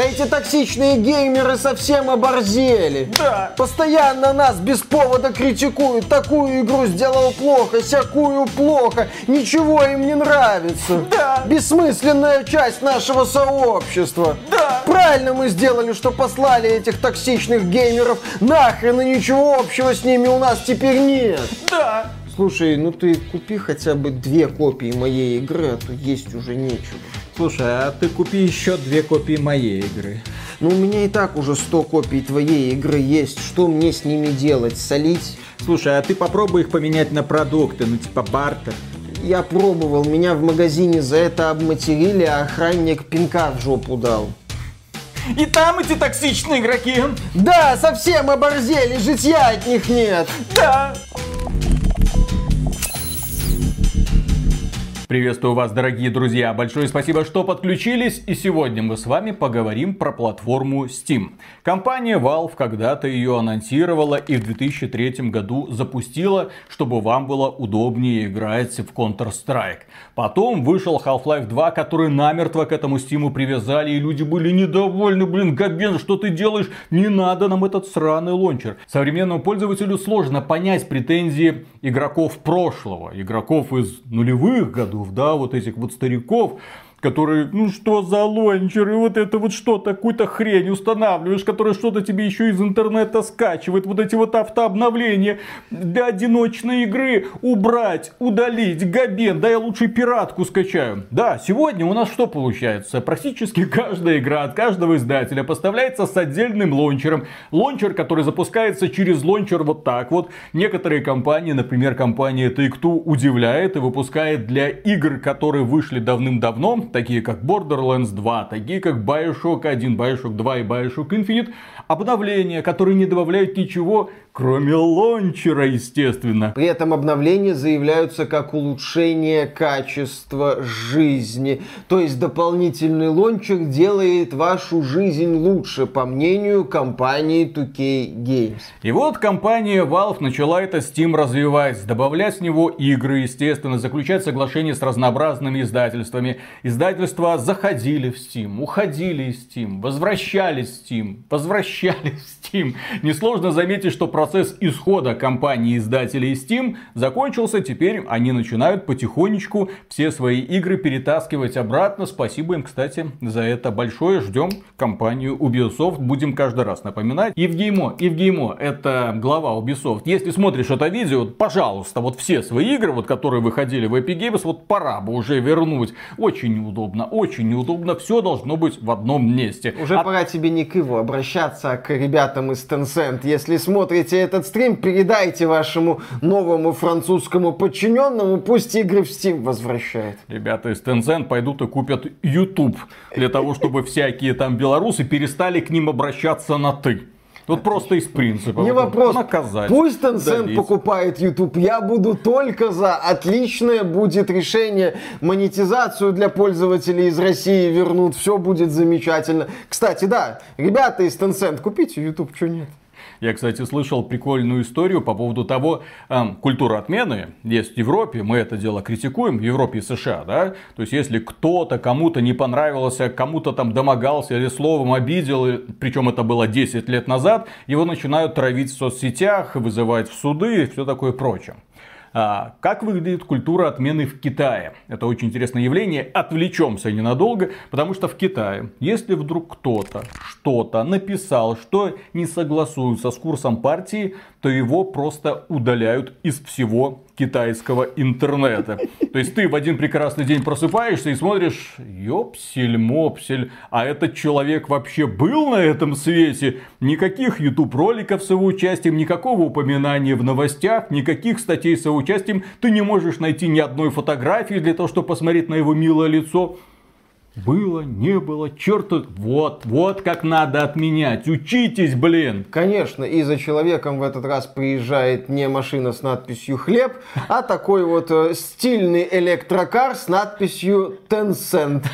Да эти токсичные геймеры совсем оборзели. Да. Постоянно нас без повода критикуют. Такую игру сделал плохо, всякую плохо. Ничего им не нравится. Да. Бессмысленная часть нашего сообщества. Да. Правильно мы сделали, что послали этих токсичных геймеров нахрен, и ничего общего с ними у нас теперь нет. Да. Слушай, ну ты купи хотя бы две копии моей игры, а то есть уже нечего. Слушай, а ты купи еще две копии моей игры. Ну у меня и так уже 100 копий твоей игры есть. Что мне с ними делать? Солить? Слушай, а ты попробуй их поменять на продукты, ну типа бартер. Я пробовал, меня в магазине за это обматерили, а охранник пинка в жопу дал. И там эти токсичные игроки. Да, совсем оборзели, житья от них нет. Да. Приветствую вас, дорогие друзья. Большое спасибо, что подключились. И сегодня мы с вами поговорим про платформу Steam. Компания Valve когда-то ее анонсировала и в 2003 году запустила, чтобы вам было удобнее играть в Counter-Strike. Потом вышел Half-Life 2, который намертво к этому Steam привязали, и люди были недовольны. Блин, Габен, что ты делаешь? Не надо нам этот сраный лончер. Современному пользователю сложно понять претензии игроков прошлого, игроков из нулевых годов да, вот этих вот стариков, которые, ну что за лончеры, вот это вот что, такую-то хрень устанавливаешь, которая что-то тебе еще из интернета скачивает, вот эти вот автообновления для одиночной игры убрать, удалить, габен, да я лучше пиратку скачаю. Да, сегодня у нас что получается? Практически каждая игра от каждого издателя поставляется с отдельным лончером. Лончер, который запускается через лончер вот так вот. Некоторые компании, например, компания Take-Two удивляет и выпускает для игр, которые вышли давным-давно, такие как Borderlands 2, такие как Bioshock 1, Bioshock 2 и Bioshock Infinite, обновления, которые не добавляют ничего, кроме лончера, естественно. При этом обновления заявляются как улучшение качества жизни. То есть дополнительный лончер делает вашу жизнь лучше, по мнению компании 2K Games. И вот компания Valve начала это Steam развивать, добавлять в него игры, естественно, заключать соглашения с разнообразными издательствами. Издательства заходили в Steam, уходили из Steam, возвращались в Steam, возвращались в Steam. Несложно заметить, что процесс исхода компании-издателей Steam закончился. Теперь они начинают потихонечку все свои игры перетаскивать обратно. Спасибо им, кстати, за это большое. Ждем компанию Ubisoft. Будем каждый раз напоминать. Евгеймо, Евгеймо, это глава Ubisoft. Если смотришь это видео, пожалуйста, вот все свои игры, вот, которые выходили в Epic Games, вот пора бы уже вернуть. Очень неудобно, очень неудобно. Все должно быть в одном месте. Уже а... пора тебе не к его обращаться, а к ребятам из Tencent. Если смотрите этот стрим, передайте вашему новому французскому подчиненному, пусть игры в Steam возвращает. Ребята из Tencent пойдут и купят YouTube для того, чтобы всякие там белорусы перестали к ним обращаться на «ты». Вот просто из принципа. Не вопрос. Наказать. Пусть Tencent покупает YouTube. Я буду только за. Отличное будет решение. Монетизацию для пользователей из России вернут. Все будет замечательно. Кстати, да, ребята из Tencent, купите YouTube, что нет. Я, кстати, слышал прикольную историю по поводу того, э, культура отмены есть в Европе, мы это дело критикуем, в Европе и США, да, то есть если кто-то кому-то не понравился, кому-то там домогался или словом обидел, причем это было 10 лет назад, его начинают травить в соцсетях, вызывать в суды и все такое прочее. А, как выглядит культура отмены в Китае? Это очень интересное явление. Отвлечемся ненадолго, потому что в Китае, если вдруг кто-то что-то написал, что не согласуется с курсом партии, то его просто удаляют из всего китайского интернета. То есть ты в один прекрасный день просыпаешься и смотришь, ёпсель-мопсель, а этот человек вообще был на этом свете? Никаких YouTube роликов с его участием, никакого упоминания в новостях, никаких статей с его участием. Ты не можешь найти ни одной фотографии для того, чтобы посмотреть на его милое лицо. Было, не было, черт, вот, вот как надо отменять. Учитесь, блин. Конечно, и за человеком в этот раз приезжает не машина с надписью «Хлеб», а такой вот э, стильный электрокар с надписью «Tencent».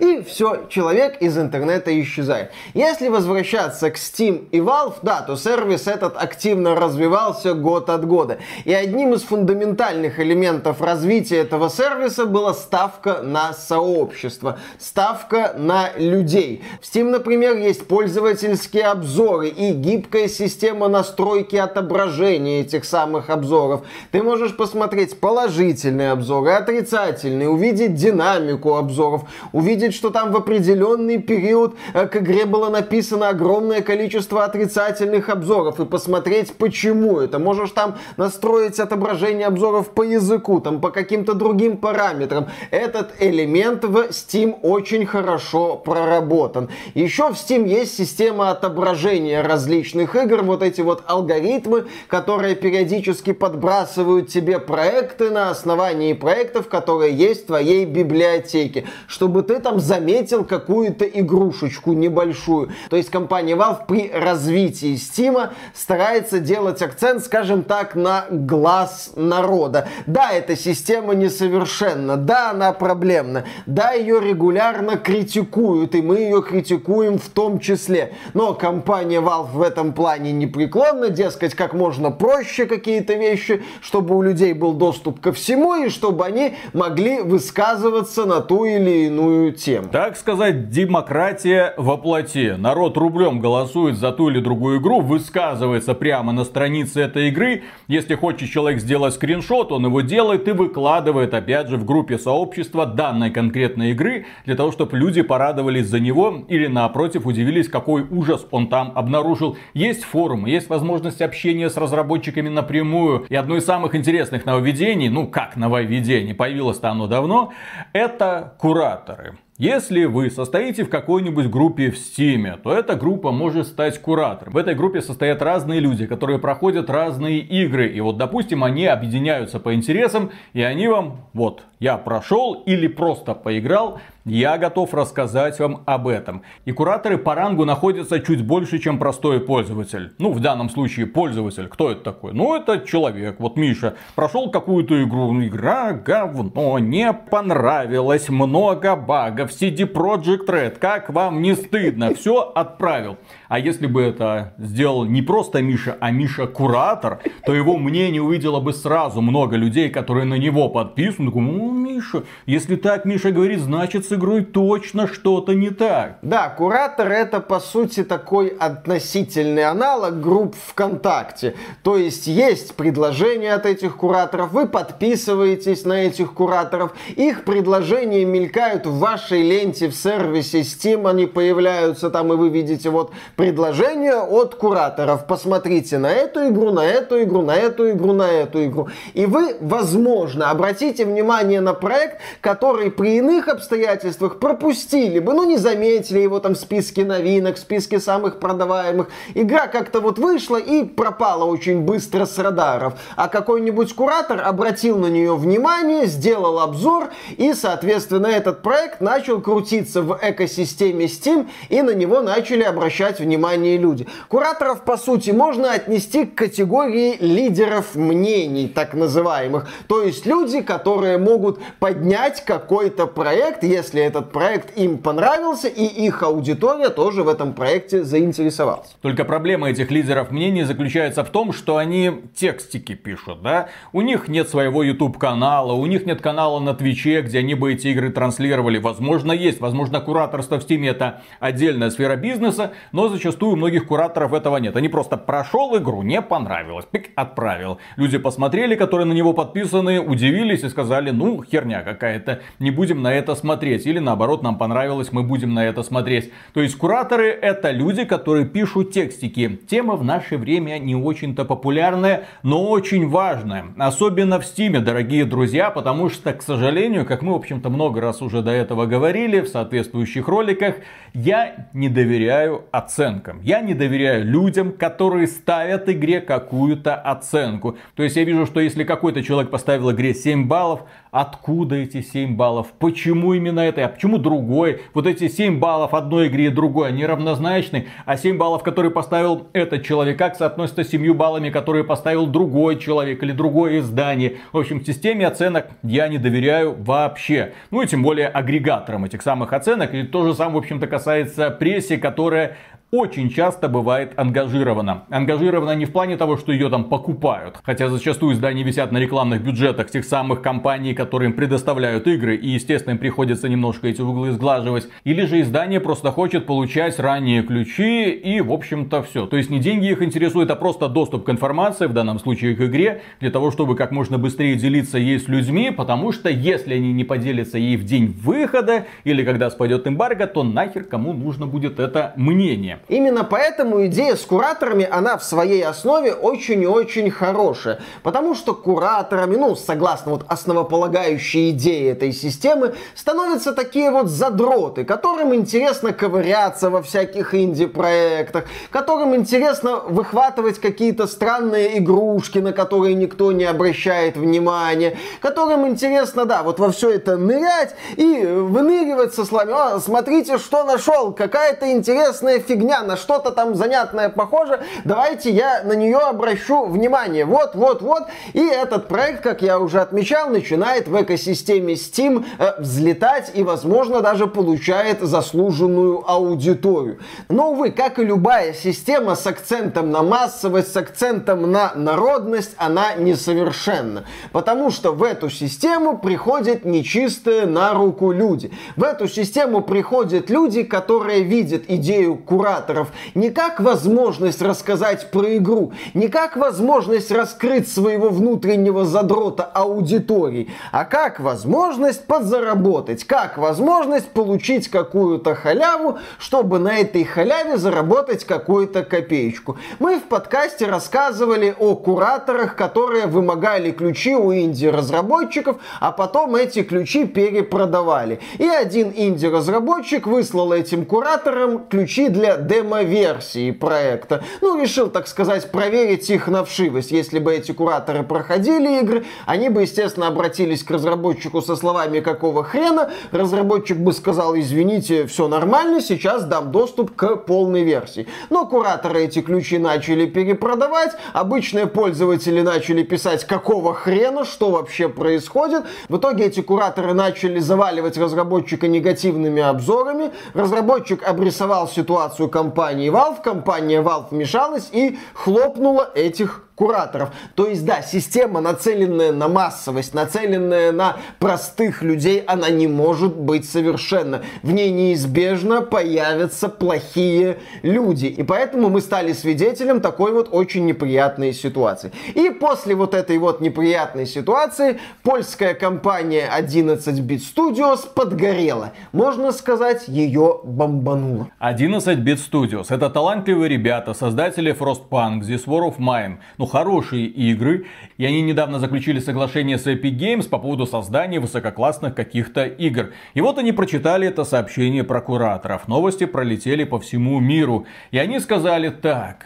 И все, человек из интернета исчезает. Если возвращаться к Steam и Valve, да, то сервис этот активно развивался год от года. И одним из фундаментальных элементов развития этого сервиса была ставка на сообщество, ставка на людей. В Steam, например, есть пользовательские обзоры и гибкая система настройки отображения этих самых обзоров. Ты можешь посмотреть положительные обзоры, отрицательные, увидеть динамику обзоров, увидеть, что там в определенный период э, к игре было написано огромное количество отрицательных обзоров и посмотреть, почему это. Можешь там настроить отображение обзоров по языку, там по каким-то другим параметрам. Этот элемент в Steam очень хорошо проработан. Еще в Steam есть система отображения различных игр, вот эти вот алгоритмы, которые периодически подбрасывают тебе проекты на основании проектов, которые есть в твоей библиотеке, чтобы ты там заметил какую-то игрушечку небольшую. То есть компания Valve при развитии Steam старается делать акцент, скажем так, на глаз народа. Да, эта система несовершенна, да, она проблемна, да, ее регулярно критикуют, и мы ее критикуем в том числе. Но компания Valve в этом плане непреклонна, дескать, как можно проще какие-то вещи, чтобы у людей был доступ ко всему, и чтобы они могли высказываться на ту или иную тему. Так сказать, демократия во плоти. Народ рублем голосует за ту или другую игру, высказывается прямо на странице этой игры. Если хочет человек сделать скриншот, он его делает и выкладывает, опять же, в группе сообщества данной конкретной игры, для того, чтобы люди порадовались за него или напротив удивились, какой ужас он там обнаружил. Есть форумы, есть возможность общения с разработчиками напрямую. И одно из самых интересных нововведений, ну как нововведений, появилось-то оно давно, это кураторы. Если вы состоите в какой-нибудь группе в Steam, то эта группа может стать куратором. В этой группе состоят разные люди, которые проходят разные игры. И вот, допустим, они объединяются по интересам, и они вам, вот, я прошел или просто поиграл, я готов рассказать вам об этом. И кураторы по рангу находятся чуть больше, чем простой пользователь. Ну, в данном случае пользователь. Кто это такой? Ну, это человек. Вот Миша прошел какую-то игру. Игра говно, не понравилось, много багов. CD Project Red, как вам не стыдно? Все отправил. А если бы это сделал не просто Миша, а Миша Куратор, то его мнение увидело бы сразу много людей, которые на него подписаны. Ну, Миша, если так Миша говорит, значит с игрой точно что-то не так. Да, Куратор это по сути такой относительный аналог групп ВКонтакте. То есть есть предложения от этих кураторов, вы подписываетесь на этих кураторов, их предложения мелькают в вашей ленте в сервисе Steam, они появляются там, и вы видите вот предложения от кураторов. Посмотрите на эту игру, на эту игру, на эту игру, на эту игру. И вы, возможно, обратите внимание на проект, который при иных обстоятельствах пропустили бы, ну не заметили его там в списке новинок, в списке самых продаваемых. Игра как-то вот вышла и пропала очень быстро с радаров. А какой-нибудь куратор обратил на нее внимание, сделал обзор и, соответственно, этот проект начал крутиться в экосистеме Steam и на него начали обращать внимание люди. Кураторов, по сути, можно отнести к категории лидеров мнений, так называемых. То есть люди, которые могут поднять какой-то проект, если этот проект им понравился, и их аудитория тоже в этом проекте заинтересовалась. Только проблема этих лидеров мнений заключается в том, что они текстики пишут, да? У них нет своего YouTube канала, у них нет канала на Твиче, где они бы эти игры транслировали. Возможно, есть. Возможно, кураторство в Steam это отдельная сфера бизнеса, но зачастую у многих кураторов этого нет. Они просто прошел игру, не понравилось, пик, отправил. Люди посмотрели, которые на него подписаны, удивились и сказали, ну, херня какая-то, не будем на это смотреть. Или наоборот, нам понравилось, мы будем на это смотреть. То есть кураторы это люди, которые пишут текстики. Тема в наше время не очень-то популярная, но очень важная. Особенно в Стиме, дорогие друзья, потому что, к сожалению, как мы, в общем-то, много раз уже до этого говорили в соответствующих роликах, я не доверяю оценкам. Я не доверяю людям, которые ставят игре какую-то оценку. То есть я вижу, что если какой-то человек поставил игре 7 баллов, Откуда эти 7 баллов? Почему именно это? А почему другой? Вот эти 7 баллов одной игре и другой, они равнозначны. А 7 баллов, которые поставил этот человек, как соотносятся с 7 баллами, которые поставил другой человек или другое издание. В общем, системе оценок я не доверяю вообще. Ну и тем более агрегаторам этих самых оценок. И то же самое, в общем-то, касается прессе, которая очень часто бывает ангажирована. Ангажирована не в плане того, что ее там покупают, хотя зачастую издания висят на рекламных бюджетах тех самых компаний, которые им предоставляют игры, и естественно им приходится немножко эти углы сглаживать. Или же издание просто хочет получать ранние ключи и в общем-то все. То есть не деньги их интересуют, а просто доступ к информации, в данном случае к игре, для того, чтобы как можно быстрее делиться ей с людьми, потому что если они не поделятся ей в день выхода или когда спадет эмбарго, то нахер кому нужно будет это мнение. Именно поэтому идея с кураторами, она в своей основе очень и очень хорошая. Потому что кураторами, ну, согласно вот основополагающей идее этой системы, становятся такие вот задроты, которым интересно ковыряться во всяких инди-проектах, которым интересно выхватывать какие-то странные игрушки, на которые никто не обращает внимания, которым интересно, да, вот во все это нырять и выныривать со словами, «О, смотрите, что нашел, какая-то интересная фигня фигня, на что-то там занятное похоже, давайте я на нее обращу внимание. Вот, вот, вот. И этот проект, как я уже отмечал, начинает в экосистеме Steam э, взлетать и, возможно, даже получает заслуженную аудиторию. Но, увы, как и любая система с акцентом на массовость, с акцентом на народность, она несовершенна. Потому что в эту систему приходят нечистые на руку люди. В эту систему приходят люди, которые видят идею куратора кураторов не как возможность рассказать про игру, не как возможность раскрыть своего внутреннего задрота аудитории, а как возможность подзаработать, как возможность получить какую-то халяву, чтобы на этой халяве заработать какую-то копеечку. Мы в подкасте рассказывали о кураторах, которые вымогали ключи у инди-разработчиков, а потом эти ключи перепродавали. И один инди-разработчик выслал этим кураторам ключи для демо-версии проекта. Ну, решил, так сказать, проверить их на вшивость. Если бы эти кураторы проходили игры, они бы, естественно, обратились к разработчику со словами «какого хрена?». Разработчик бы сказал «извините, все нормально, сейчас дам доступ к полной версии». Но кураторы эти ключи начали перепродавать, обычные пользователи начали писать «какого хрена?», что вообще происходит. В итоге эти кураторы начали заваливать разработчика негативными обзорами. Разработчик обрисовал ситуацию компании Valve, компания Valve вмешалась и хлопнула этих кураторов. То есть, да, система, нацеленная на массовость, нацеленная на простых людей, она не может быть совершенна. В ней неизбежно появятся плохие люди. И поэтому мы стали свидетелем такой вот очень неприятной ситуации. И после вот этой вот неприятной ситуации польская компания 11-bit Studios подгорела. Можно сказать, ее бомбануло. 11-bit Studios это талантливые ребята, создатели Frostpunk, This War of Mine. Ну, хорошие игры, и они недавно заключили соглашение с Epic Games по поводу создания высококлассных каких-то игр. И вот они прочитали это сообщение прокураторов. Новости пролетели по всему миру. И они сказали так,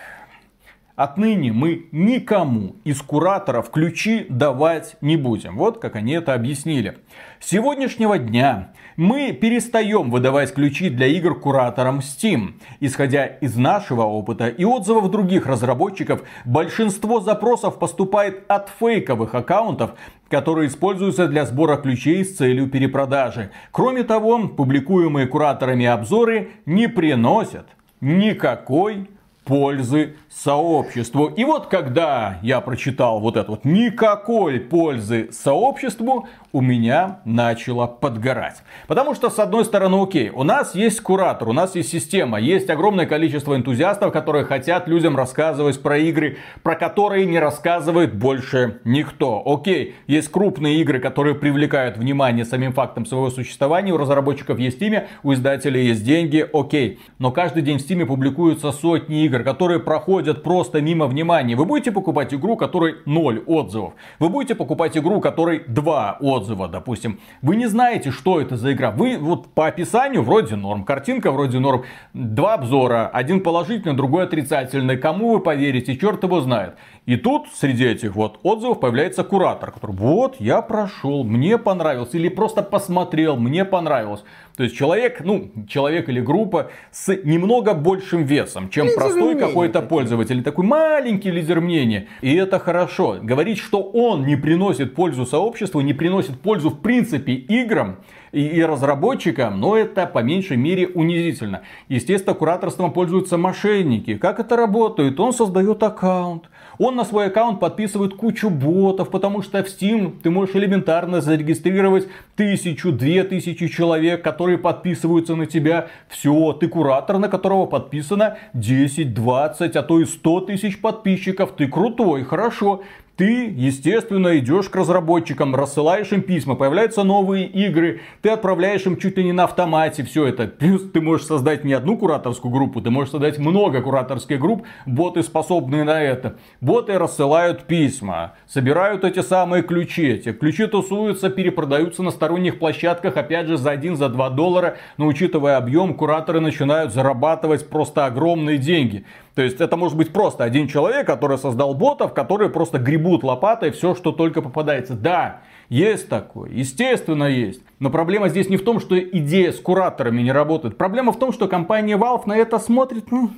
Отныне мы никому из кураторов ключи давать не будем. Вот как они это объяснили. С сегодняшнего дня мы перестаем выдавать ключи для игр кураторам Steam. Исходя из нашего опыта и отзывов других разработчиков, большинство запросов поступает от фейковых аккаунтов, которые используются для сбора ключей с целью перепродажи. Кроме того, публикуемые кураторами обзоры не приносят никакой пользы сообществу. И вот когда я прочитал вот это вот никакой пользы сообществу, у меня начало подгорать. Потому что, с одной стороны, окей, у нас есть куратор, у нас есть система, есть огромное количество энтузиастов, которые хотят людям рассказывать про игры, про которые не рассказывает больше никто. Окей, есть крупные игры, которые привлекают внимание самим фактом своего существования, у разработчиков есть имя, у издателей есть деньги, окей. Но каждый день в Steam публикуются сотни игр, которые проходят просто мимо внимания. Вы будете покупать игру, которой 0 отзывов. Вы будете покупать игру, которой 2 отзыва отзыва, допустим. Вы не знаете, что это за игра. Вы вот по описанию вроде норм, картинка вроде норм. Два обзора, один положительный, другой отрицательный. Кому вы поверите, черт его знает. И тут среди этих вот отзывов появляется куратор, который вот я прошел, мне понравилось, или просто посмотрел, мне понравилось. То есть человек, ну, человек или группа с немного большим весом, чем лидер простой какой-то пользователь. Такой маленький лидер мнения. И это хорошо. Говорить, что он не приносит пользу сообществу, не приносит пользу в принципе играм, и, и разработчикам, но это по меньшей мере унизительно. Естественно, кураторством пользуются мошенники. Как это работает? Он создает аккаунт, он на свой аккаунт подписывает кучу ботов, потому что в Steam ты можешь элементарно зарегистрировать тысячу, две тысячи человек, которые подписываются на тебя. Все, ты куратор, на которого подписано 10, 20, а то и 100 тысяч подписчиков. Ты крутой, хорошо. Ты, естественно, идешь к разработчикам, рассылаешь им письма, появляются новые игры, ты отправляешь им чуть ли не на автомате все это. Плюс ты можешь создать не одну кураторскую группу, ты можешь создать много кураторских групп, боты способные на это. Боты рассылают письма, собирают эти самые ключи. Эти ключи тусуются, перепродаются на сторонних площадках, опять же, за 1 за 2 доллара. Но учитывая объем, кураторы начинают зарабатывать просто огромные деньги. То есть это может быть просто один человек, который создал ботов, которые просто гребут лопатой все, что только попадается. Да, есть такое, естественно есть. Но проблема здесь не в том, что идея с кураторами не работает. Проблема в том, что компания Valve на это смотрит, ну,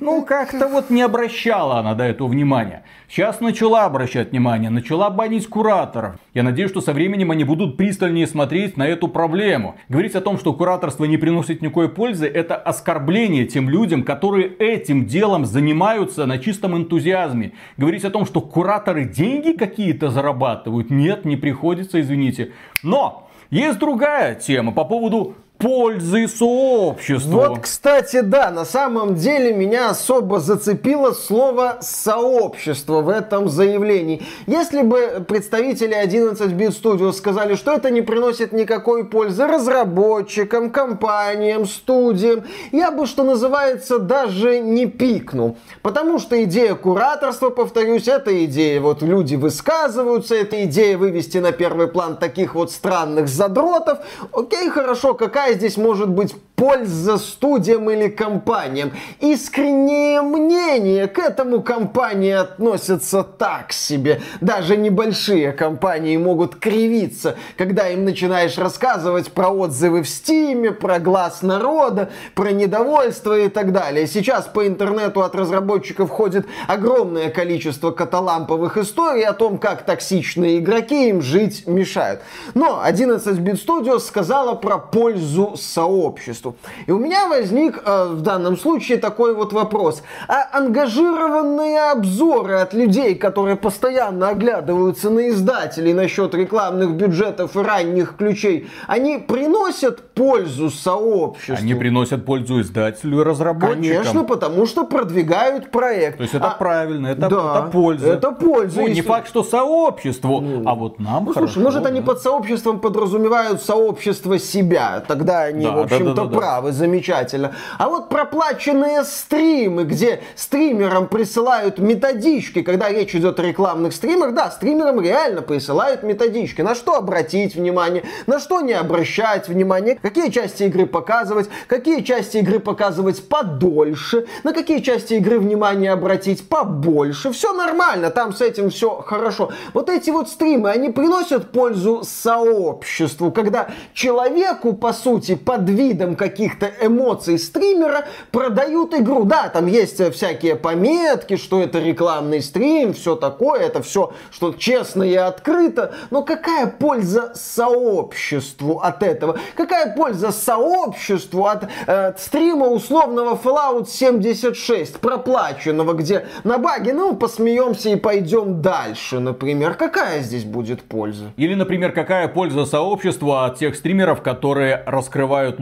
ну, как-то вот не обращала она до этого внимания. Сейчас начала обращать внимание, начала банить кураторов. Я надеюсь, что со временем они будут пристальнее смотреть на эту проблему. Говорить о том, что кураторство не приносит никакой пользы, это оскорбление тем людям, которые этим делом занимаются на чистом энтузиазме. Говорить о том, что кураторы деньги какие-то зарабатывают, нет, не приходится, извините. Но есть другая тема по поводу пользы сообществу. Вот, кстати, да, на самом деле меня особо зацепило слово «сообщество» в этом заявлении. Если бы представители 11-bit Studios сказали, что это не приносит никакой пользы разработчикам, компаниям, студиям, я бы, что называется, даже не пикнул. Потому что идея кураторства, повторюсь, это идея, вот люди высказываются, это идея вывести на первый план таких вот странных задротов. Окей, хорошо, какая здесь может быть польза студиям или компаниям? Искреннее мнение к этому компании относятся так себе. Даже небольшие компании могут кривиться, когда им начинаешь рассказывать про отзывы в Стиме, про глаз народа, про недовольство и так далее. Сейчас по интернету от разработчиков ходит огромное количество каталамповых историй о том, как токсичные игроки им жить мешают. Но 11-bit Studios сказала про пользу пользу сообществу. И у меня возник э, в данном случае такой вот вопрос. А ангажированные обзоры от людей, которые постоянно оглядываются на издателей насчет рекламных бюджетов и ранних ключей, они приносят пользу сообществу? Они приносят пользу издателю и разработчикам. Конечно, потому что продвигают проект. То есть это а, правильно, это, да, это польза. Это польза. Ну, не факт, что сообществу, ну, а вот нам ну, хорошо. Слушай, может да. они под сообществом подразумевают сообщество себя. Тогда тогда они, да, в общем-то, да, да, да, правы, замечательно. А вот проплаченные стримы, где стримерам присылают методички, когда речь идет о рекламных стримах, да, стримерам реально присылают методички. На что обратить внимание, на что не обращать внимание, какие части игры показывать, какие части игры показывать подольше, на какие части игры внимание обратить побольше. Все нормально, там с этим все хорошо. Вот эти вот стримы, они приносят пользу сообществу, когда человеку, по сути, под видом каких-то эмоций стримера продают игру. Да, там есть всякие пометки, что это рекламный стрим, все такое, это все, что честно и открыто. Но какая польза сообществу от этого? Какая польза сообществу от э, стрима условного Fallout 76, проплаченного, где на баге, ну, посмеемся и пойдем дальше, например. Какая здесь будет польза? Или, например, какая польза сообществу от тех стримеров, которые раскрывают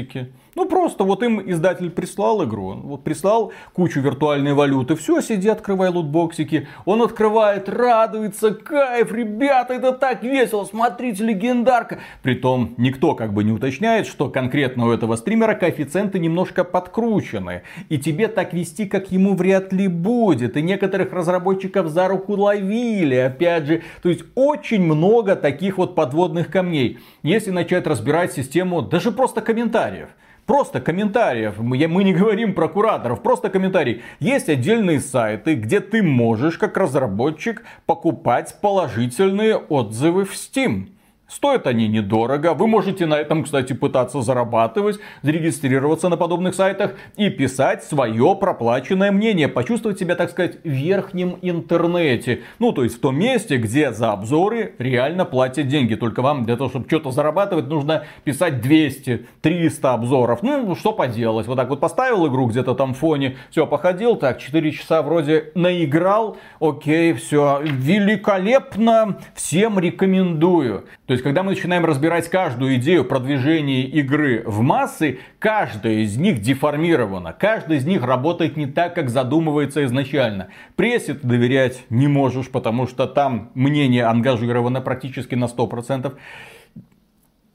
лутбоксики, Ну просто вот им издатель прислал игру, вот прислал кучу виртуальной валюты, все, сиди, открывай лутбоксики. Он открывает, радуется, кайф, ребята, это так весело, смотрите, легендарка. Притом никто как бы не уточняет, что конкретно у этого стримера коэффициенты немножко подкручены. И тебе так вести, как ему вряд ли будет. И некоторых разработчиков за руку ловили, опять же. То есть очень много таких вот подводных камней. Если начать разбирать систему даже просто комментариев. Просто комментариев. Мы, мы не говорим про кураторов, просто комментарий. Есть отдельные сайты, где ты можешь, как разработчик, покупать положительные отзывы в Steam. Стоят они недорого. Вы можете на этом, кстати, пытаться зарабатывать, зарегистрироваться на подобных сайтах и писать свое проплаченное мнение. Почувствовать себя, так сказать, в верхнем интернете. Ну, то есть в том месте, где за обзоры реально платят деньги. Только вам для того, чтобы что-то зарабатывать, нужно писать 200, 300 обзоров. Ну, что поделать. Вот так вот поставил игру где-то там в фоне. Все, походил. Так, 4 часа вроде наиграл. Окей, все. Великолепно. Всем рекомендую. То есть, когда мы начинаем разбирать каждую идею продвижения игры в массы, каждая из них деформирована. Каждая из них работает не так, как задумывается изначально. Прессе ты доверять не можешь, потому что там мнение ангажировано практически на 100%.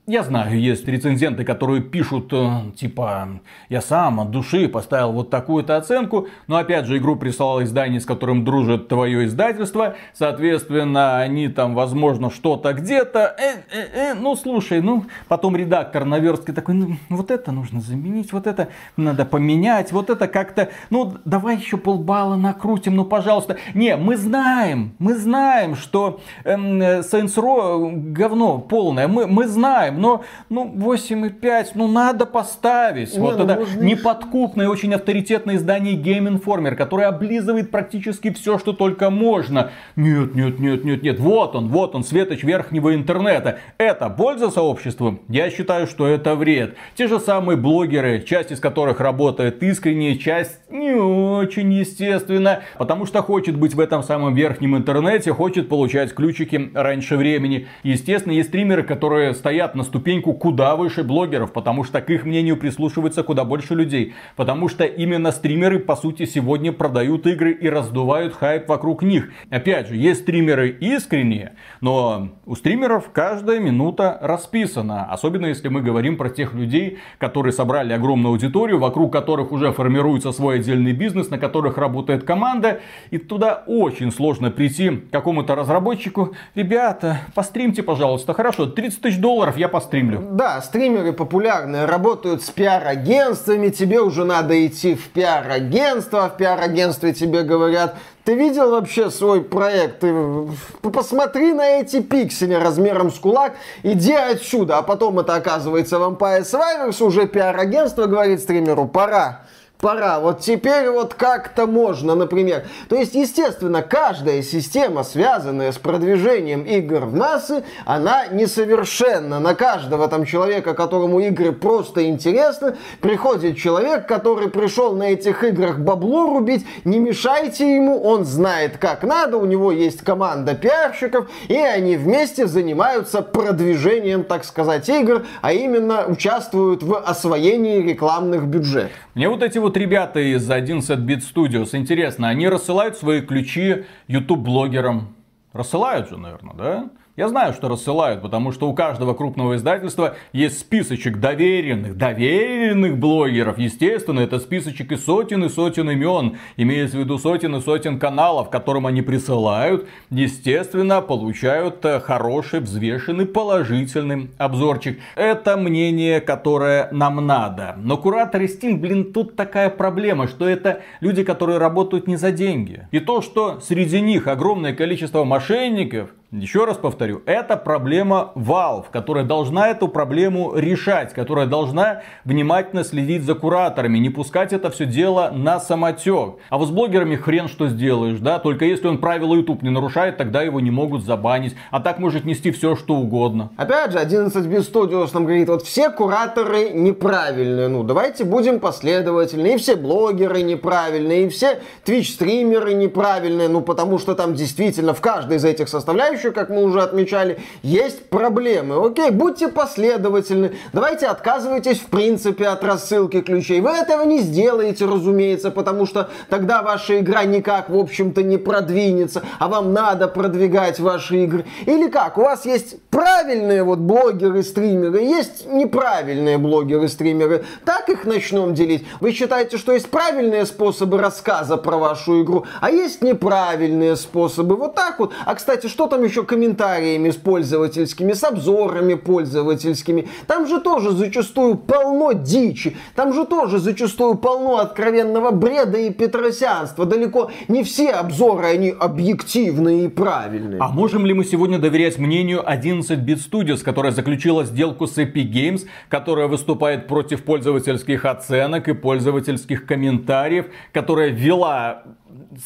Я знаю, есть рецензенты, которые пишут, э, типа, я сам от души поставил вот такую-то оценку, но опять же, игру прислало издание, с которым дружит твое издательство, соответственно, они там, возможно, что-то где-то, э, э, э, ну, слушай, ну, потом редактор на верстке такой, ну, вот это нужно заменить, вот это надо поменять, вот это как-то, ну, давай еще полбалла накрутим, ну, пожалуйста. Не, мы знаем, мы знаем, что эм, Saints Row говно полное, мы, мы знаем, но ну 8,5, ну надо поставить. Не, вот ну, это можно... неподкупное, очень авторитетное издание Game Informer, которое облизывает практически все, что только можно. Нет, нет, нет, нет, нет, вот он, вот он, светоч верхнего интернета. Это польза сообществу? Я считаю, что это вред. Те же самые блогеры, часть из которых работает искренне, часть не очень естественно, потому что хочет быть в этом самом верхнем интернете, хочет получать ключики раньше времени. Естественно, есть стримеры, которые стоят на ступеньку куда выше блогеров, потому что к их мнению прислушивается куда больше людей. Потому что именно стримеры, по сути, сегодня продают игры и раздувают хайп вокруг них. Опять же, есть стримеры искренние, но у стримеров каждая минута расписана. Особенно если мы говорим про тех людей, которые собрали огромную аудиторию, вокруг которых уже формируется свой отдельный бизнес, на которых работает команда. И туда очень сложно прийти какому-то разработчику. Ребята, постримьте, пожалуйста. Хорошо, 30 тысяч долларов я постримлю. Да, стримеры популярные, работают с пиар-агентствами, тебе уже надо идти в пиар-агентство, в пиар-агентстве тебе говорят, ты видел вообще свой проект? Ты посмотри на эти пиксели размером с кулак, иди отсюда. А потом это оказывается Vampire Survivors, уже пиар-агентство говорит стримеру, пора пора. Вот теперь вот как-то можно, например. То есть, естественно, каждая система, связанная с продвижением игр в массы, она несовершенна. На каждого там человека, которому игры просто интересны, приходит человек, который пришел на этих играх бабло рубить, не мешайте ему, он знает как надо, у него есть команда пиарщиков, и они вместе занимаются продвижением, так сказать, игр, а именно участвуют в освоении рекламных бюджетов. Мне вот эти вот ребята из 11-bit Studios, интересно, они рассылают свои ключи YouTube-блогерам? Рассылают же, наверное, да? Я знаю, что рассылают, потому что у каждого крупного издательства есть списочек доверенных, доверенных блогеров. Естественно, это списочек из сотен и сотен имен. Имеется в виду сотен и сотен каналов, которым они присылают. Естественно, получают э, хороший, взвешенный, положительный обзорчик. Это мнение, которое нам надо. Но кураторы Steam, блин, тут такая проблема, что это люди, которые работают не за деньги. И то, что среди них огромное количество мошенников, еще раз повторю, это проблема Valve, которая должна эту проблему решать, которая должна внимательно следить за кураторами, не пускать это все дело на самотек. А вот с блогерами хрен что сделаешь, да, только если он правила YouTube не нарушает, тогда его не могут забанить, а так может нести все что угодно. Опять же, 11 без Studios нам говорит, вот все кураторы неправильные, ну давайте будем последовательны, и все блогеры неправильные, и все Twitch стримеры неправильные, ну потому что там действительно в каждой из этих составляющих составляющую, как мы уже отмечали, есть проблемы. Окей, будьте последовательны. Давайте отказывайтесь в принципе от рассылки ключей. Вы этого не сделаете, разумеется, потому что тогда ваша игра никак, в общем-то, не продвинется, а вам надо продвигать ваши игры. Или как? У вас есть правильные вот блогеры, стримеры, есть неправильные блогеры, стримеры. Так их начнем делить. Вы считаете, что есть правильные способы рассказа про вашу игру, а есть неправильные способы. Вот так вот. А, кстати, что там еще комментариями с пользовательскими, с обзорами пользовательскими? Там же тоже зачастую полно дичи. Там же тоже зачастую полно откровенного бреда и петросянства. Далеко не все обзоры, они объективные и правильные. А можем ли мы сегодня доверять мнению 11-bit Studios, которая заключила сделку с Epic Games, которая выступает против пользовательских оценок и пользовательских комментариев, которая ввела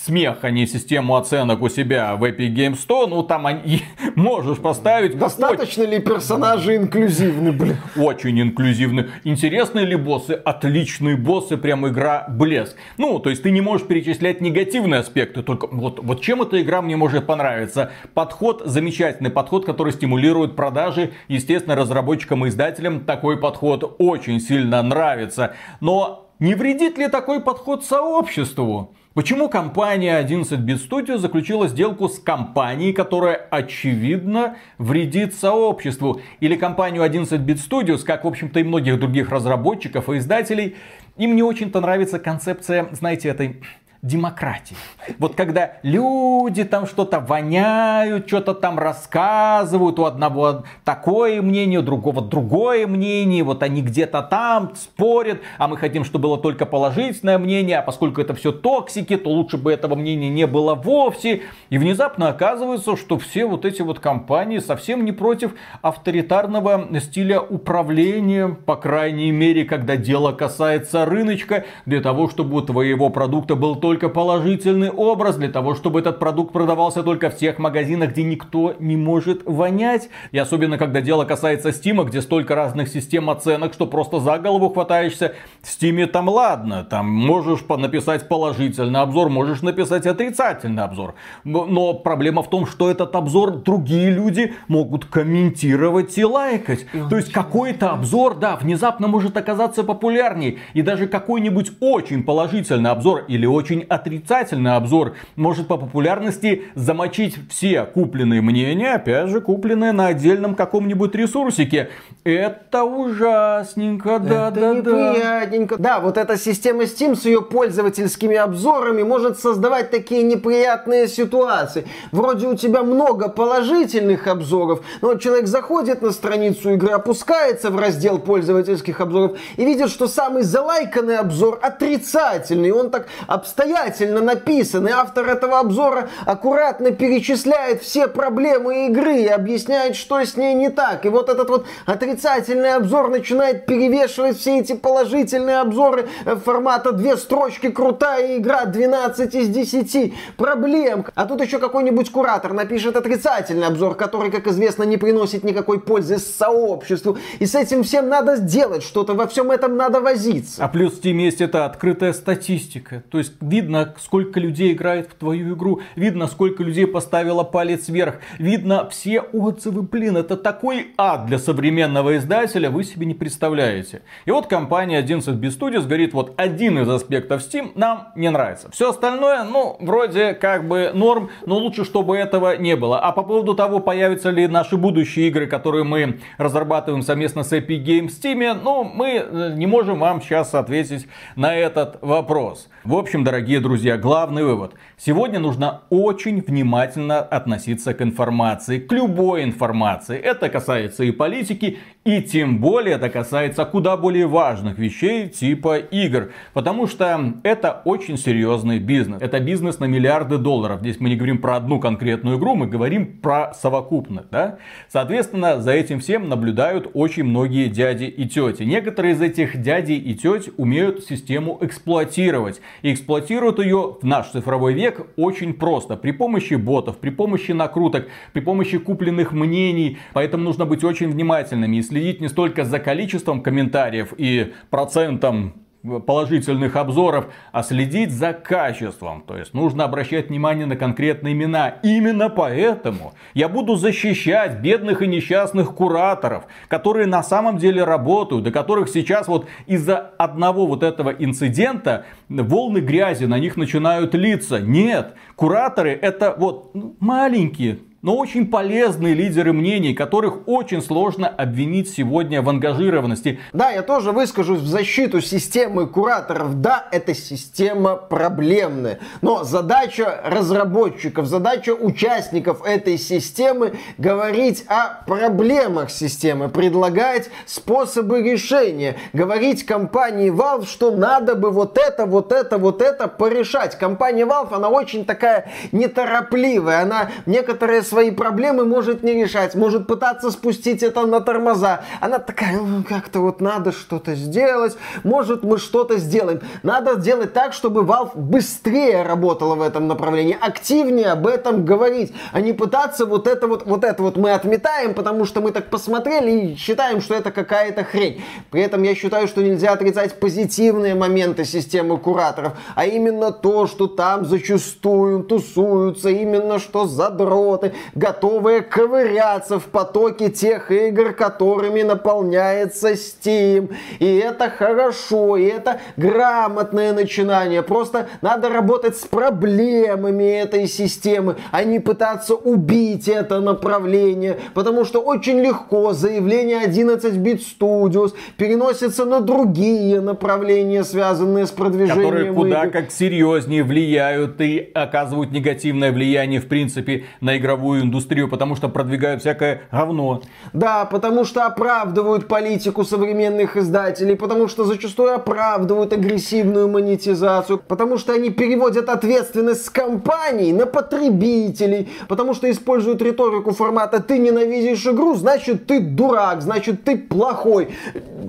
смех, а не систему оценок у себя в Epic Games 100, ну там они, можешь поставить... Достаточно очень... ли персонажи инклюзивны, блин? Очень инклюзивны. Интересные ли боссы? Отличные боссы, прям игра блеск. Ну, то есть ты не можешь перечислять негативные аспекты, только вот, вот чем эта игра мне может понравиться? Подход, замечательный подход, который стимулирует продажи. Естественно, разработчикам и издателям такой подход очень сильно нравится. Но не вредит ли такой подход сообществу? Почему компания 11-bit Studio заключила сделку с компанией, которая очевидно вредит сообществу? Или компанию 11-bit Studios, как в общем-то и многих других разработчиков и издателей, им не очень-то нравится концепция, знаете, этой демократии. Вот когда люди там что-то воняют, что-то там рассказывают, у одного такое мнение, у другого другое мнение, вот они где-то там спорят, а мы хотим, чтобы было только положительное мнение, а поскольку это все токсики, то лучше бы этого мнения не было вовсе. И внезапно оказывается, что все вот эти вот компании совсем не против авторитарного стиля управления, по крайней мере, когда дело касается рыночка, для того, чтобы у твоего продукта был только только положительный образ для того, чтобы этот продукт продавался только в тех магазинах, где никто не может вонять. И особенно, когда дело касается Стима, где столько разных систем оценок, что просто за голову хватаешься. В Стиме там ладно, там можешь написать положительный обзор, можешь написать отрицательный обзор. Но проблема в том, что этот обзор другие люди могут комментировать и лайкать. То есть какой-то обзор, да, внезапно может оказаться популярней. И даже какой-нибудь очень положительный обзор или очень очень отрицательный обзор может по популярности замочить все купленные мнения, опять же, купленные на отдельном каком-нибудь ресурсике. Это ужасненько, да, Это да, неприятненько. Да. да, вот эта система Steam с ее пользовательскими обзорами может создавать такие неприятные ситуации. Вроде у тебя много положительных обзоров, но человек заходит на страницу игры, опускается в раздел пользовательских обзоров и видит, что самый залайканный обзор отрицательный. Он так обстоятельно обстоятельно написан, и автор этого обзора аккуратно перечисляет все проблемы игры и объясняет, что с ней не так. И вот этот вот отрицательный обзор начинает перевешивать все эти положительные обзоры формата две строчки, крутая игра, 12 из 10, проблем. А тут еще какой-нибудь куратор напишет отрицательный обзор, который, как известно, не приносит никакой пользы сообществу. И с этим всем надо сделать что-то, во всем этом надо возиться. А плюс в Steam есть это открытая статистика. То есть видно, сколько людей играет в твою игру, видно, сколько людей поставило палец вверх, видно все отзывы, блин, это такой ад для современного издателя, вы себе не представляете. И вот компания 11bit Studios говорит, вот один из аспектов Steam нам не нравится. Все остальное, ну, вроде как бы норм, но лучше, чтобы этого не было. А по поводу того, появятся ли наши будущие игры, которые мы разрабатываем совместно с Epic Games Steam, ну, мы э, не можем вам сейчас ответить на этот вопрос. В общем, дорогие дорогие друзья, главный вывод. Сегодня нужно очень внимательно относиться к информации, к любой информации. Это касается и политики, и тем более это касается куда более важных вещей типа игр. Потому что это очень серьезный бизнес. Это бизнес на миллиарды долларов. Здесь мы не говорим про одну конкретную игру, мы говорим про совокупных. Да? Соответственно, за этим всем наблюдают очень многие дяди и тети. Некоторые из этих дядей и теть умеют систему эксплуатировать. И эксплуатируют ее в наш цифровой век очень просто. При помощи ботов, при помощи накруток, при помощи купленных мнений. Поэтому нужно быть очень внимательными и следить не столько за количеством комментариев и процентом положительных обзоров, а следить за качеством. То есть нужно обращать внимание на конкретные имена. Именно поэтому я буду защищать бедных и несчастных кураторов, которые на самом деле работают, и которых сейчас вот из-за одного вот этого инцидента волны грязи на них начинают литься. Нет, кураторы это вот маленькие, но очень полезные лидеры мнений, которых очень сложно обвинить сегодня в ангажированности. Да, я тоже выскажусь в защиту системы кураторов. Да, эта система проблемная, но задача разработчиков, задача участников этой системы говорить о проблемах системы, предлагать способы решения, говорить компании Valve, что надо бы вот это, вот это, вот это порешать. Компания Valve, она очень такая неторопливая, она некоторые свои проблемы может не решать, может пытаться спустить это на тормоза. Она такая, ну, как-то вот надо что-то сделать, может мы что-то сделаем. Надо делать так, чтобы Valve быстрее работала в этом направлении, активнее об этом говорить, а не пытаться вот это вот, вот это вот мы отметаем, потому что мы так посмотрели и считаем, что это какая-то хрень. При этом я считаю, что нельзя отрицать позитивные моменты системы кураторов, а именно то, что там зачастую тусуются именно что задроты, готовые ковыряться в потоке тех игр, которыми наполняется Steam. И это хорошо, и это грамотное начинание. Просто надо работать с проблемами этой системы, а не пытаться убить это направление. Потому что очень легко заявление 11-бит Studios переносится на другие направления, связанные с продвижением Которые куда игр. как серьезнее влияют и оказывают негативное влияние в принципе на игровую индустрию, потому что продвигают всякое говно. Да, потому что оправдывают политику современных издателей, потому что зачастую оправдывают агрессивную монетизацию, потому что они переводят ответственность с компаний на потребителей, потому что используют риторику формата «ты ненавидишь игру, значит ты дурак, значит ты плохой».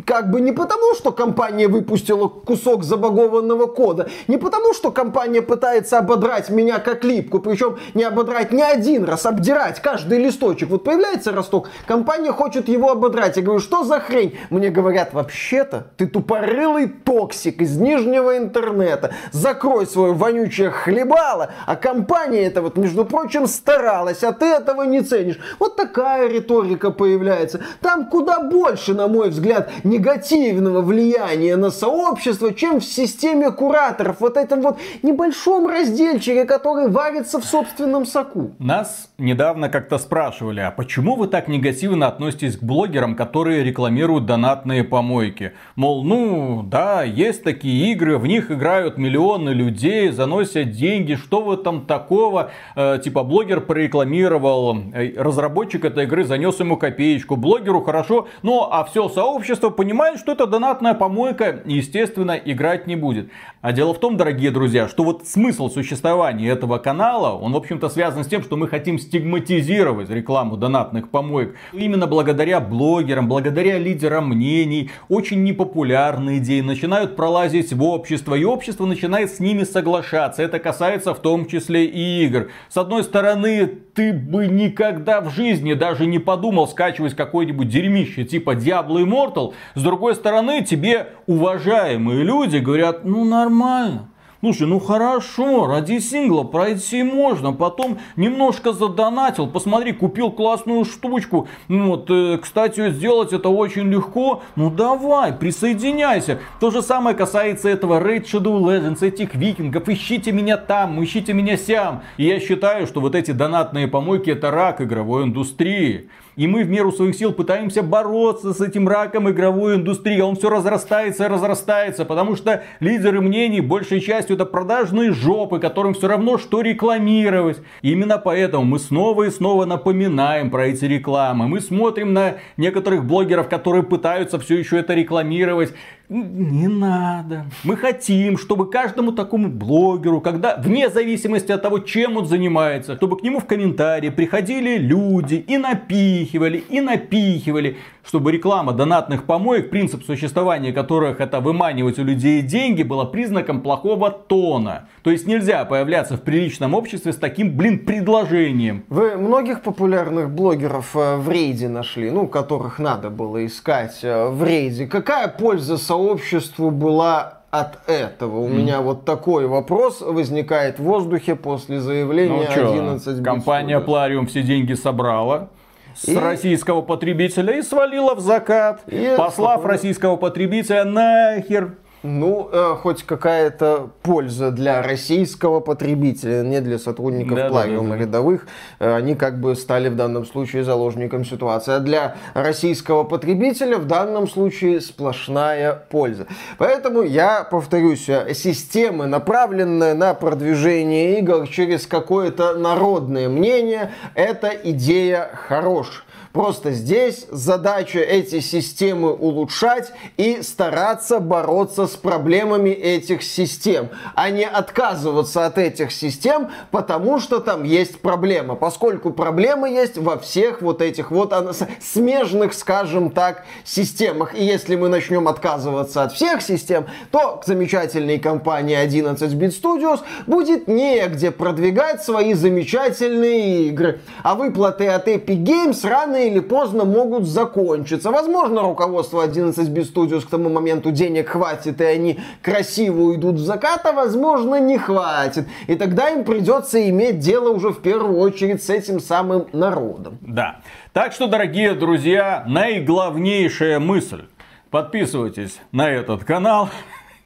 Как бы не потому, что компания выпустила кусок забагованного кода, не потому, что компания пытается ободрать меня как липку, причем не ободрать не один раз, обдирать каждый листочек. Вот появляется росток, компания хочет его ободрать. Я говорю, что за хрень? Мне говорят, вообще-то ты тупорылый токсик из нижнего интернета. Закрой свое вонючее хлебало. А компания это вот, между прочим, старалась, а ты этого не ценишь. Вот такая риторика появляется. Там куда больше, на мой взгляд, негативного влияния на сообщество, чем в системе кураторов. Вот этом вот небольшом разделчике, который варится в собственном соку. Нас недавно как-то спрашивали, а почему вы так негативно относитесь к блогерам, которые рекламируют донатные помойки? Мол, ну да, есть такие игры, в них играют миллионы людей, заносят деньги, что вы там такого? Э, типа блогер прорекламировал, э, разработчик этой игры занес ему копеечку, блогеру хорошо, ну а все сообщество понимает, что это донатная помойка, естественно, играть не будет. А дело в том, дорогие друзья, что вот смысл существования этого канала, он, в общем-то, связан с тем, что мы хотим стигматизировать рекламу донатных помоек. Именно благодаря блогерам, благодаря лидерам мнений, очень непопулярные идеи начинают пролазить в общество, и общество начинает с ними соглашаться. Это касается в том числе и игр. С одной стороны, ты бы никогда в жизни даже не подумал скачивать какое-нибудь дерьмище типа Diablo Immortal. С другой стороны, тебе уважаемые люди говорят, ну нормально. Слушай, ну хорошо, ради сингла пройти можно, потом немножко задонатил, посмотри, купил классную штучку, ну вот, э, кстати, сделать это очень легко, ну давай, присоединяйся. То же самое касается этого Raid Shadow Legends, этих викингов, ищите меня там, ищите меня сям. И я считаю, что вот эти донатные помойки это рак игровой индустрии. И мы в меру своих сил пытаемся бороться с этим раком игровой индустрии. Он все разрастается и разрастается, потому что лидеры мнений большей частью это продажные жопы, которым все равно что рекламировать. И именно поэтому мы снова и снова напоминаем про эти рекламы. Мы смотрим на некоторых блогеров, которые пытаются все еще это рекламировать. Не надо. Мы хотим, чтобы каждому такому блогеру, когда вне зависимости от того, чем он занимается, чтобы к нему в комментарии приходили люди и напихивали, и напихивали чтобы реклама донатных помоек, принцип существования которых это выманивать у людей деньги, была признаком плохого тона. То есть нельзя появляться в приличном обществе с таким, блин, предложением. Вы многих популярных блогеров э, в рейде нашли, ну, которых надо было искать э, в рейде. Какая польза сообществу была от этого? У mm. меня вот такой вопрос возникает в воздухе после заявления ну, 11 бит Компания Plarium все деньги собрала с и... российского потребителя и свалила в закат, и послав российского потребителя нахер ну, э, хоть какая-то польза для российского потребителя, не для сотрудников да, плагиума да, да, рядовых. Э, они как бы стали в данном случае заложником ситуации. А для российского потребителя в данном случае сплошная польза. Поэтому я повторюсь, э, системы, направленные на продвижение игр через какое-то народное мнение, эта идея хорошая. Просто здесь задача эти системы улучшать и стараться бороться с проблемами этих систем, а не отказываться от этих систем, потому что там есть проблема. Поскольку проблемы есть во всех вот этих вот смежных, скажем так, системах. И если мы начнем отказываться от всех систем, то к замечательной компании 11-bit Studios будет негде продвигать свои замечательные игры. А выплаты от Epic Games рано или поздно могут закончиться. Возможно, руководство 11-bit Studios к тому моменту денег хватит, и они красиво уйдут в закат, а возможно, не хватит. И тогда им придется иметь дело уже в первую очередь с этим самым народом. Да. Так что, дорогие друзья, наиглавнейшая мысль. Подписывайтесь на этот канал,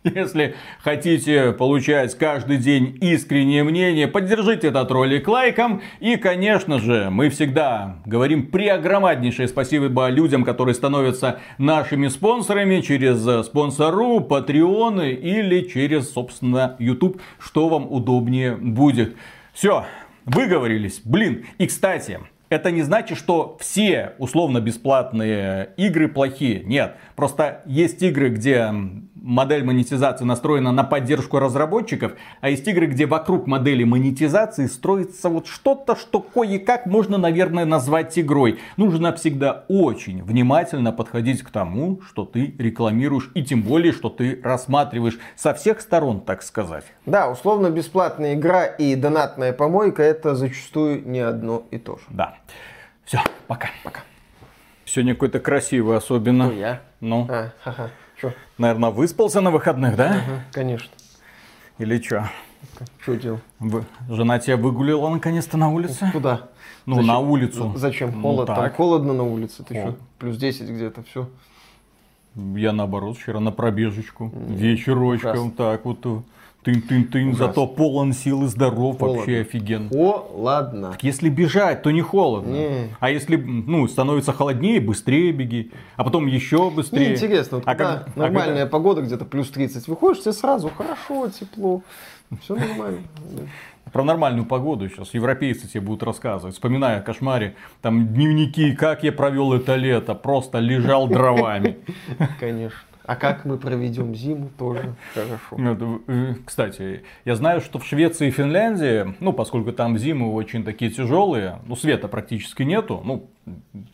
если хотите получать каждый день искреннее мнение, поддержите этот ролик лайком. И, конечно же, мы всегда говорим преогромаднейшее спасибо людям, которые становятся нашими спонсорами через спонсору, Patreon или через, собственно, YouTube, что вам удобнее будет. Все, выговорились. Блин, и кстати, это не значит, что все условно бесплатные игры плохие. Нет. Просто есть игры, где модель монетизации настроена на поддержку разработчиков, а есть игры, где вокруг модели монетизации строится вот что-то, что кое-как можно, наверное, назвать игрой. Нужно всегда очень внимательно подходить к тому, что ты рекламируешь, и тем более, что ты рассматриваешь со всех сторон, так сказать. Да, условно бесплатная игра и донатная помойка это зачастую не одно и то же. Да. Все, пока. Пока. Сегодня какой-то красивый особенно. Ну, я. Ну. А, ха-ха. Чё? Наверное, выспался на выходных, да? Ага, конечно. Или что? Что делал? Вы, жена тебя выгулила наконец-то на улице? Куда? Ну, зачем? на улицу. Зачем? Холод, ну, там холодно на улице, ты что? Плюс 10 где-то, все. Я наоборот вчера на пробежечку, вечерочком, Ужасно. так вот Тын-тын-тын, зато полон сил и здоров, холодно. вообще офигенно. Холодно. Так если бежать, то не холодно. Не. А если ну, становится холоднее, быстрее беги. А потом еще быстрее. Не, интересно, вот а когда как, нормальная а когда... погода, где-то плюс 30, выходишь, тебе сразу хорошо, тепло. Все нормально. Про нормальную погоду сейчас европейцы тебе будут рассказывать, вспоминая о кошмаре, там дневники, как я провел это лето, просто лежал дровами. Конечно. А как мы проведем зиму, тоже хорошо. Ну, э, кстати, я знаю, что в Швеции и Финляндии, ну, поскольку там зимы очень такие тяжелые, ну, света практически нету, ну,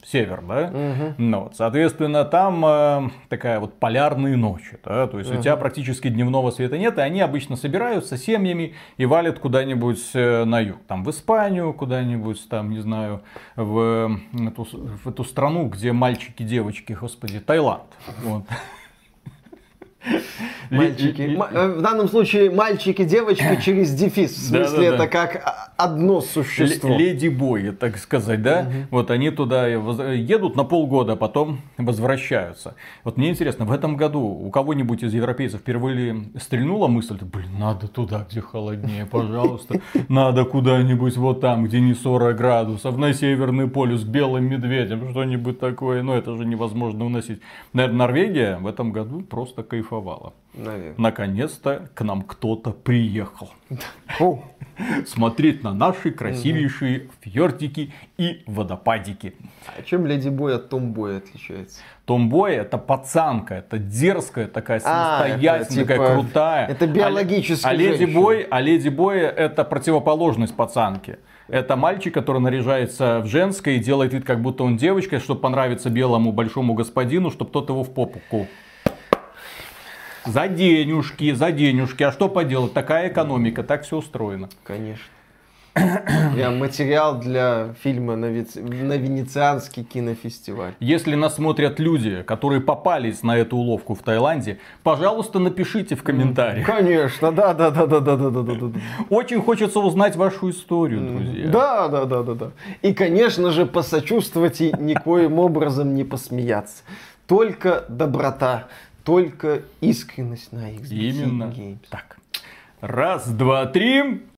север, да? Угу. Ну, вот, соответственно, там э, такая вот полярные ночи, да? То есть угу. у тебя практически дневного света нет, и они обычно собираются семьями и валят куда-нибудь э, на юг. Там в Испанию куда-нибудь, там, не знаю, в эту, в эту страну, где мальчики, девочки, господи, Таиланд. Вот. Мальчики. Э, в данном случае мальчики, девочки через дефис. В смысле, это как одно существо. Леди-бои, так сказать, да? Вот они туда едут на полгода, потом возвращаются. Вот мне интересно, в этом году у кого-нибудь из европейцев впервые стрельнула мысль, блин, надо туда, где холоднее, пожалуйста. Надо куда-нибудь вот там, где не 40 градусов, на Северный полюс, белым медведям, что-нибудь такое. Но это же невозможно уносить. Наверное, Норвегия в этом году просто кайфовала. Наверное. Наконец-то к нам кто-то приехал. Смотреть на на наши красивейшие фьордики и водопадики. А чем Леди Бой от Томбоя отличается? Томбой это пацанка, это дерзкая такая, А, самостоятельная, это типа- такая крутая. это биологическая А, леди женщина. Бой, а Леди Бой это противоположность пацанки. Это мальчик, который наряжается в женское и делает вид, как будто он девочка, чтобы понравиться белому большому господину, чтобы тот его в попку. За денежки, за денежки. А что поделать? Такая экономика, так все устроено. Конечно. Я материал для фильма на, Виц- на Венецианский кинофестиваль. Если нас смотрят люди, которые попались на эту уловку в Таиланде, пожалуйста, напишите в комментариях. Конечно, да, да, да, да, да, да, да, да, да. Очень хочется узнать вашу историю, друзья. Да, да, да, да, да. И, конечно же, посочувствовать и никоим образом не посмеяться. Только доброта, только искренность на Xbox Именно Games. так. Раз, два, три.